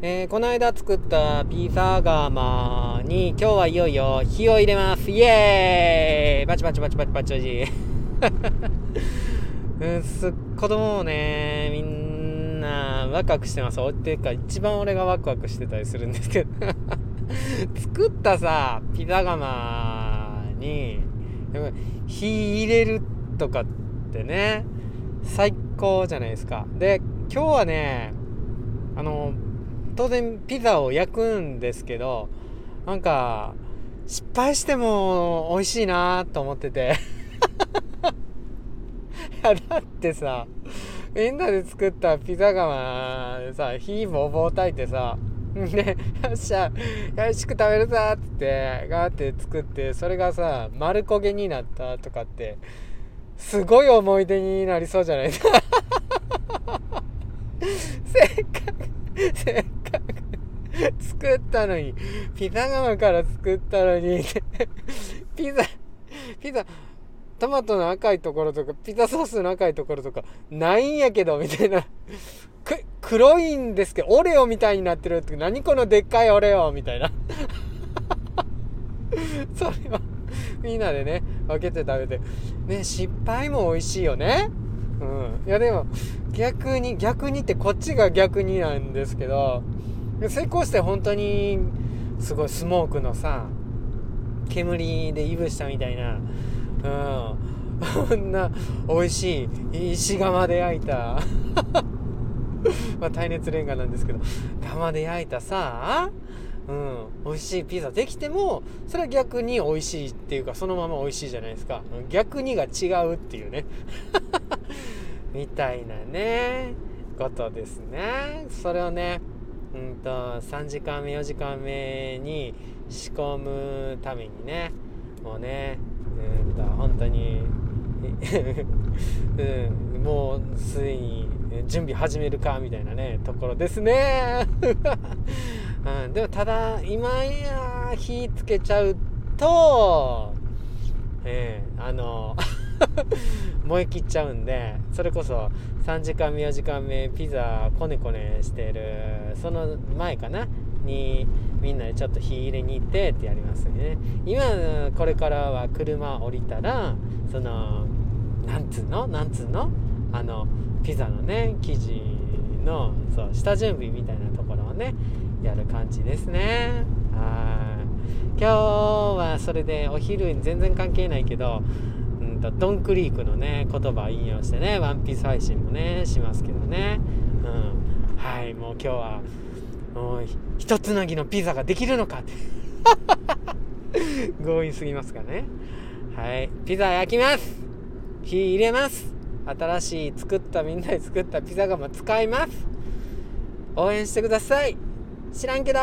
えー、この間作ったピザ窯に今日はいよいよ火を入れます。イエーイ。バチバチバチバチバチバチ うんす子供もねみんなワクワクしてます。っていうか一番俺がワクワクしてたりするんですけど。作ったさピザ窯に火入れるとかってね最高じゃないですか。で今日はねあの当然ピザを焼くんですけどなんか失敗しても美味しいなと思ってて。いやだってさみんなで作ったピザ窯でさ火ボーボー炊いてさでよっしゃよしく食べるぞっつってガーって作ってそれがさ丸焦げになったとかってすごい思い出になりそうじゃない？ですかせっかくせっかく 作ったのに。ピザ窯から作ったのに。ピザピザトマトの赤いところとかピザソースの赤いところとかないんやけどみたいな。黒いんですけどオレオみたいになってるって何このでっかいオレオみたいな。それはみんなでね分けて食べて。ね失敗も美味しいよね。うん。いやでも逆に逆にってこっちが逆になんですけど。成功して本当にすごいスモークのさ煙でいぶしたみたいなうん。こ んな美味しい石窯で焼いた。まあ耐熱レンガなんですけど窯で焼いたさうん、美味しいピザできてもそれは逆に美味しいっていうかそのまま美味しいじゃないですか。逆にが違うっていうね。みたいなねことですね。それをねうんと3時間目4時間目に仕込むためにね。もうねうんと本当に うん、もうすでに準備始めるかみたいなねところですね、うん、でもただ今や火つけちゃうとえー、あの 燃え切っちゃうんでそれこそ3時間目4時間目ピザこねこねしてるその前かな？にみんなでちょっと火入れに行ってってやりますね。今これからは車降りたらそのなんつうの？なんつうの？あのピザのね生地のそう下準備みたいなところをねやる感じですね。はい。今日はそれでお昼に全然関係ないけどんとドンクリークのね言葉を引用してねワンピース配信もねしますけどね。うん。はいもう今日はもう一つなぎのピザができるのかって。強引すぎますかね。はい。ピザ焼きます。火入れます。新しい作ったみんなで作ったピザ窯使います。応援してください。知らんけど。